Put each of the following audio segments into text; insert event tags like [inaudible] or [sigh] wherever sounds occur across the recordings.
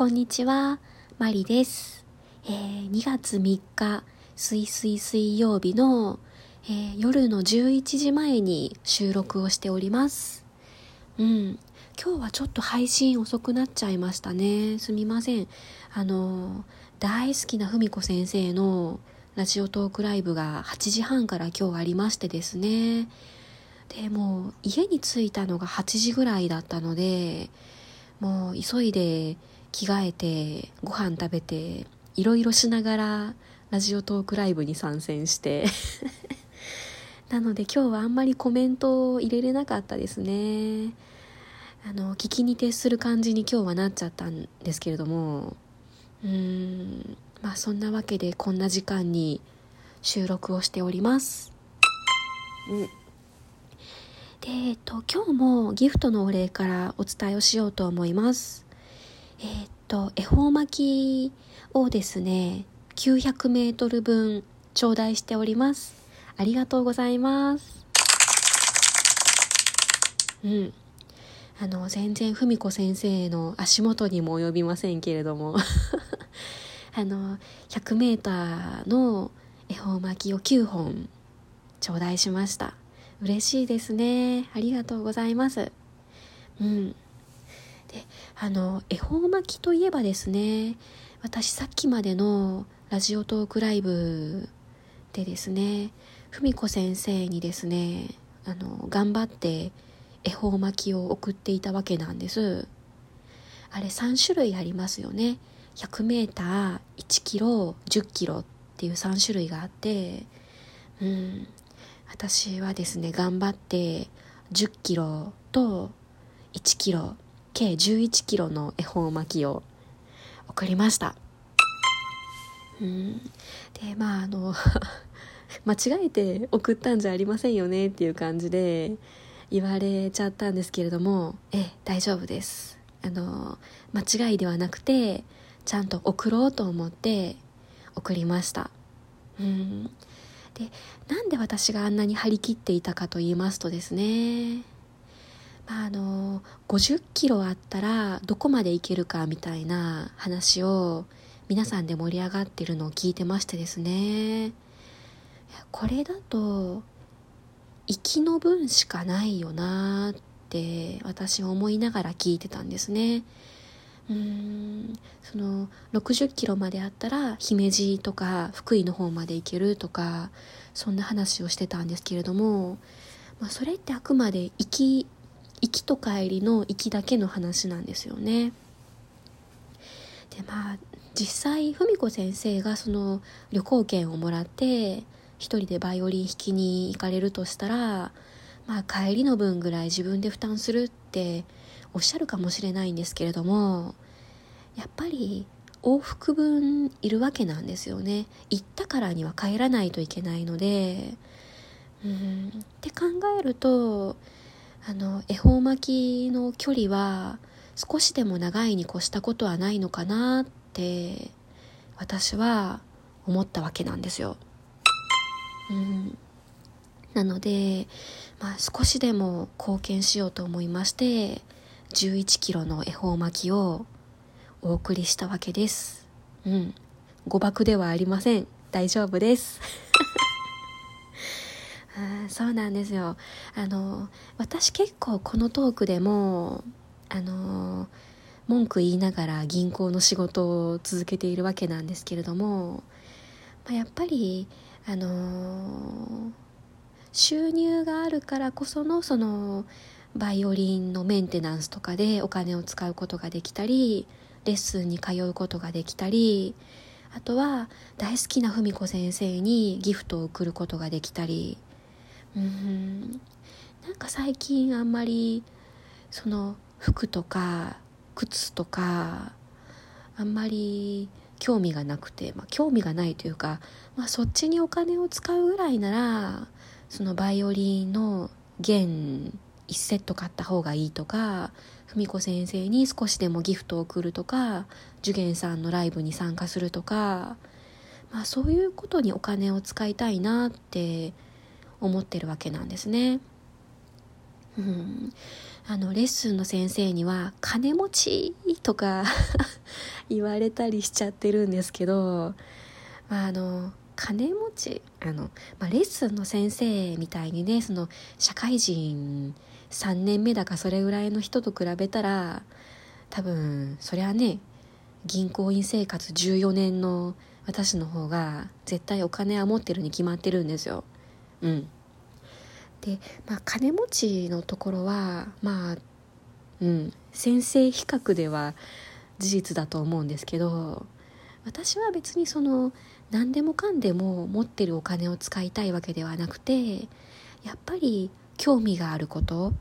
こんにちは、マリです。えー、2月3日、水水水曜日の、えー、夜の11時前に収録をしております。うん、今日はちょっと配信遅くなっちゃいましたね。すみません。あの、大好きなふみこ先生のラジオトークライブが8時半から今日ありましてですね。でもう家に着いたのが8時ぐらいだったのでもう急いで着替えてご飯食べていろいろしながらラジオトークライブに参戦して。[laughs] なので今日はあんまりコメントを入れれなかったですね。あの聞きに徹する感じに今日はなっちゃったんですけれども。うーんまあそんなわけでこんな時間に収録をしております。うん。で、えっと、今日もギフトのお礼からお伝えをしようと思いますえー、っと、恵方巻きをですね、900メートル分頂戴しております。ありがとうございます。うん。あの、全然文子先生の足元にも及びませんけれども [laughs] あの、100メーターの恵方巻きを9本頂戴しました。嬉しいですね。ありがとうございます。うん。であの恵方巻きといえばですね私さっきまでのラジオトークライブでですね文子先生にですねあの頑張って恵方巻きを送っていたわけなんです。あれ3種類ありますよね。100m1 キロ1 0キロっていう3種類があってうん私はですね頑張って1 0キロと1キロ計11キロの恵方巻きを送りました。うん。でまああの [laughs] 間違えて送ったんじゃありませんよねっていう感じで言われちゃったんですけれどもえ大丈夫です。あの間違いではなくてちゃんと送ろうと思って送りました。うん。でなんで私があんなに張り切っていたかと言いますとですね。あの50キロあったらどこまで行けるかみたいな話を皆さんで盛り上がってるのを聞いてましてですね。これだと行きの分しかないよなって私思いながら聞いてたんですね。うんその60キロまであったら姫路とか福井の方まで行けるとかそんな話をしてたんですけれども、まあ、それってあくまで行き行きと帰りの行きだけの話なんですよね。でまあ実際文子先生がその旅行券をもらって一人でバイオリン弾きに行かれるとしたらまあ帰りの分ぐらい自分で負担するっておっしゃるかもしれないんですけれどもやっぱり往復分いるわけなんですよね行ったからには帰らないといけないのでうんって考えるとあの恵方巻きの距離は少しでも長いに越したことはないのかなって私は思ったわけなんですよ。うん、なので、まあ、少しでも貢献しようと思いまして11キロの恵方巻きをお送りしたわけです。うん、誤爆ではありません。大丈夫です。そうなんですよ。あの私結構このトークでもあの文句言いながら銀行の仕事を続けているわけなんですけれども、まあ、やっぱりあの収入があるからこそのそのバイオリンのメンテナンスとかでお金を使うことができたりレッスンに通うことができたりあとは大好きな文子先生にギフトを送ることができたりうんなんか最近あんまりその服とか靴とかあんまり興味がなくて、まあ、興味がないというか、まあ、そっちにお金を使うぐらいならそのバイオリンの弦1セット買った方がいいとか文子先生に少しでもギフトを送るとか受験さんのライブに参加するとか、まあ、そういうことにお金を使いたいなって思ってるわけなんですね。うんあのレッスンの先生には「金持ち」とか [laughs] 言われたりしちゃってるんですけど、まあ、あの金持ちあの、まあ、レッスンの先生みたいにねその社会人3年目だかそれぐらいの人と比べたら多分そりゃね銀行員生活14年の私の方が絶対お金は持ってるに決まってるんですよ。うん。で、まあ、金持ちのところはまあうん先生比較では事実だと思うんですけど私は別にその何でもかんでも持ってるお金を使いたいわけではなくてやっぱり興味があること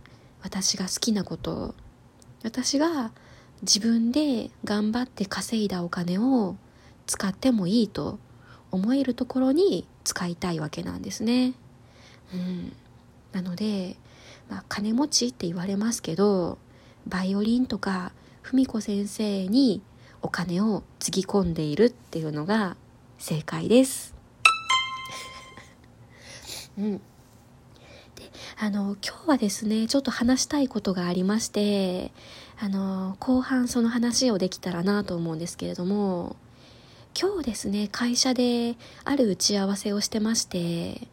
私が好きなこと私が自分で頑張って稼いだお金を使ってもいいと思えるところに使いたいわけなんですね。うん、なので、まあ、金持ちって言われますけどバイオリンとか文子先生にお金をつぎ込んでいるっていうのが正解です。[laughs] うん。で、あの、今日はですね、ちょっと話したいことがありまして、あの、後半その話をできたらなと思うんですけれども、今日ですね、会社である打ち合わせをしてまして、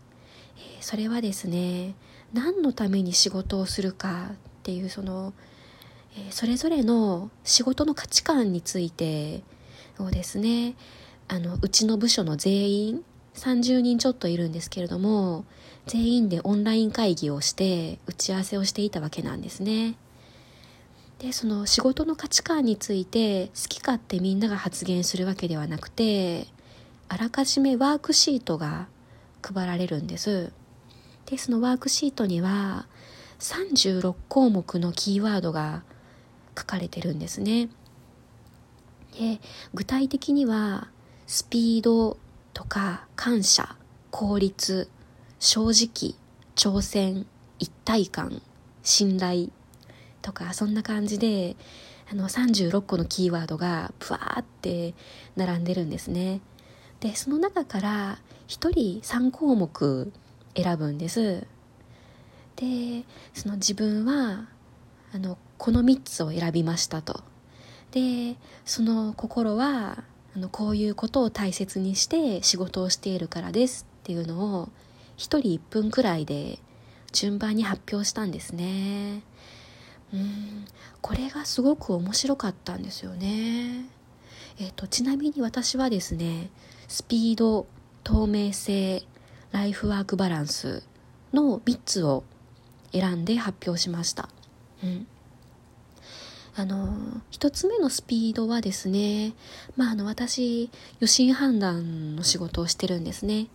それはですね、何のために仕事をするかっていうその、それぞれの仕事の価値観についてをですねあのうちの部署の全員30人ちょっといるんですけれども全員でオンライン会議をして打ち合わせをしていたわけなんですね。でその仕事の価値観について好き勝手みんなが発言するわけではなくてあらかじめワークシートが配られるんです。でそのワークシートには36項目のキーワードが書かれてるんですね。で具体的にはスピードとか感謝効率正直挑戦一体感信頼とかそんな感じであの36個のキーワードがブワーって並んでるんですね。でその中から1人3項目選ぶんです。でその自分はあのこの3つを選びましたと。でその心はあのこういうことを大切にして仕事をしているからですっていうのを1人1分くらいで順番に発表したんですね。うんこれがすごく面白かったんですよね。えっ、とちなみに私はですねスピード透明性ライフワークバランスの3つを選んで発表しました、うん、あの1つ目のスピードはですね、まあ、あの私予診判断の仕事をしてるんですね。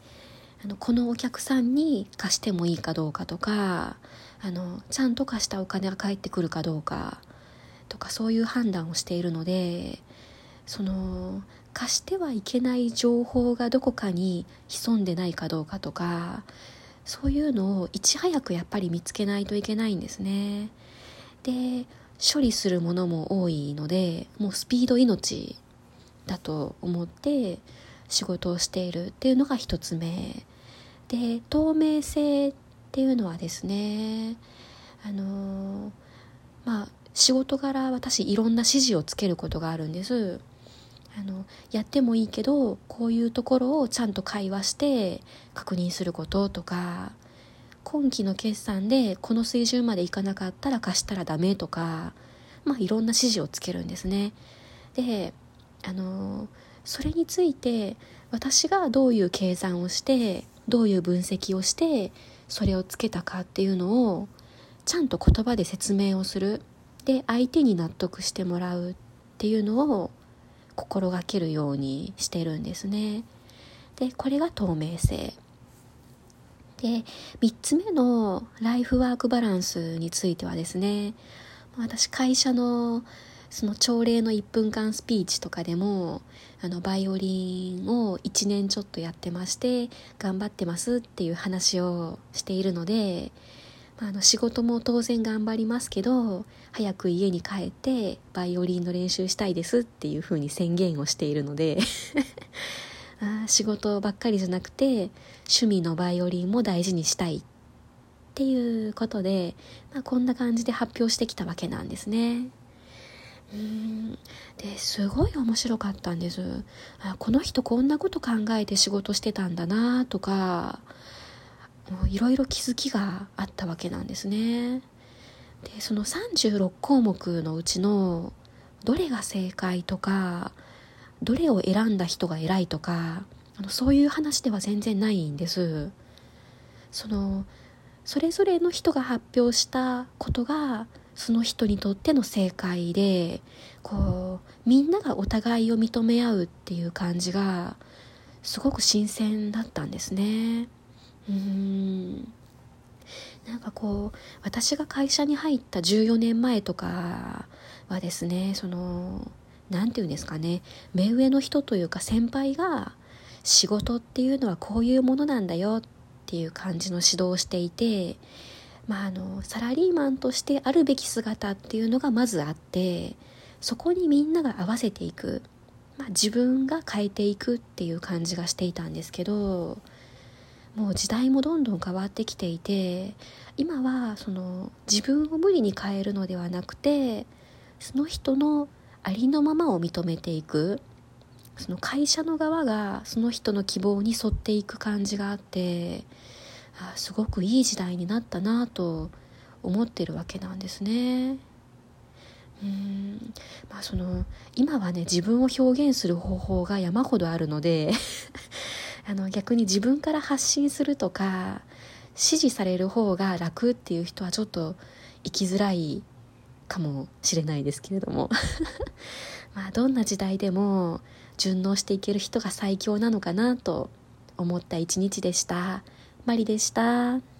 あのこのお客さんに貸してもいいかどうかとかあのちゃんと貸したお金が返ってくるかどうかとかそういう判断をしているのでその貸してはいけない情報がどこかに潜んでないかどうかとかそういうのをいち早くやっぱり見つけないといけないんですね。で処理するものも多いのでもうスピード命だと思って仕事をしているっていうのが一つ目で透明性っていうのはですねあのまあ仕事柄私いろんな指示をつけることがあるんですあのやってもいいけどこういうところをちゃんと会話して確認することとか今期の決算でこの水準までいかなかったら貸したらダメとか、まあ、いろんな指示をつけるんですね。であのそれについて私がどういう計算をしてどういう分析をしてそれをつけたかっていうのをちゃんと言葉で説明をするで相手に納得してもらうっていうのを心がけるようにしてるんですね。でこれが透明性で3つ目のライフワークバランスについてはですね私会社のその朝礼の1分間スピーチとかでもあのバイオリンを1年ちょっとやってまして頑張ってますっていう話をしているので、あ、の仕事も当然頑張りますけど早く家に帰ってバイオリンの練習したいですっていうふうに宣言をしているので [laughs] あ仕事ばっかりじゃなくて趣味のバイオリンも大事にしたいってっていうことで、まあ、こんな感じで発表してきたわけなんですね。うんですごい面白かったんですあこの人こんなこと考えて仕事してたんだなとかいろいろ気づきがあったわけなんですね。でその36項目のうちのどれが正解とかどれを選んだ人が偉いとかあのそういう話では全然ないんです。そのそれぞれの人が発表したことがその人にとっての正解でこうみんながお互いを認め合うっていう感じがすごく新鮮だったんですね。うん。なんかこう私が会社に入った14年前とかはですねその何て言うんですかね目上の人というか先輩が仕事っていうのはこういうものなんだよっていう感じの指導をしていてまあ、あのサラリーマンとしてあるべき姿っていうのがまずあってそこにみんなが合わせていく、まあ、自分が変えていくっていう感じがしていたんですけどもう時代もどんどん変わってきていて今はその自分を無理に変えるのではなくてその人のありのままを認めていくその会社の側がその人の希望に沿っていく感じがあってあすごくいい時代になったなと思ってるわけなんですね。うんまあその今はね自分を表現する方法が山ほどあるのであの逆に自分から発信するとか指示される方が楽っていう人はちょっと生きづらいかもしれないですけれども [laughs] まあどんな時代でも順応していける人が最強なのかなと思った一日でした。マリでした。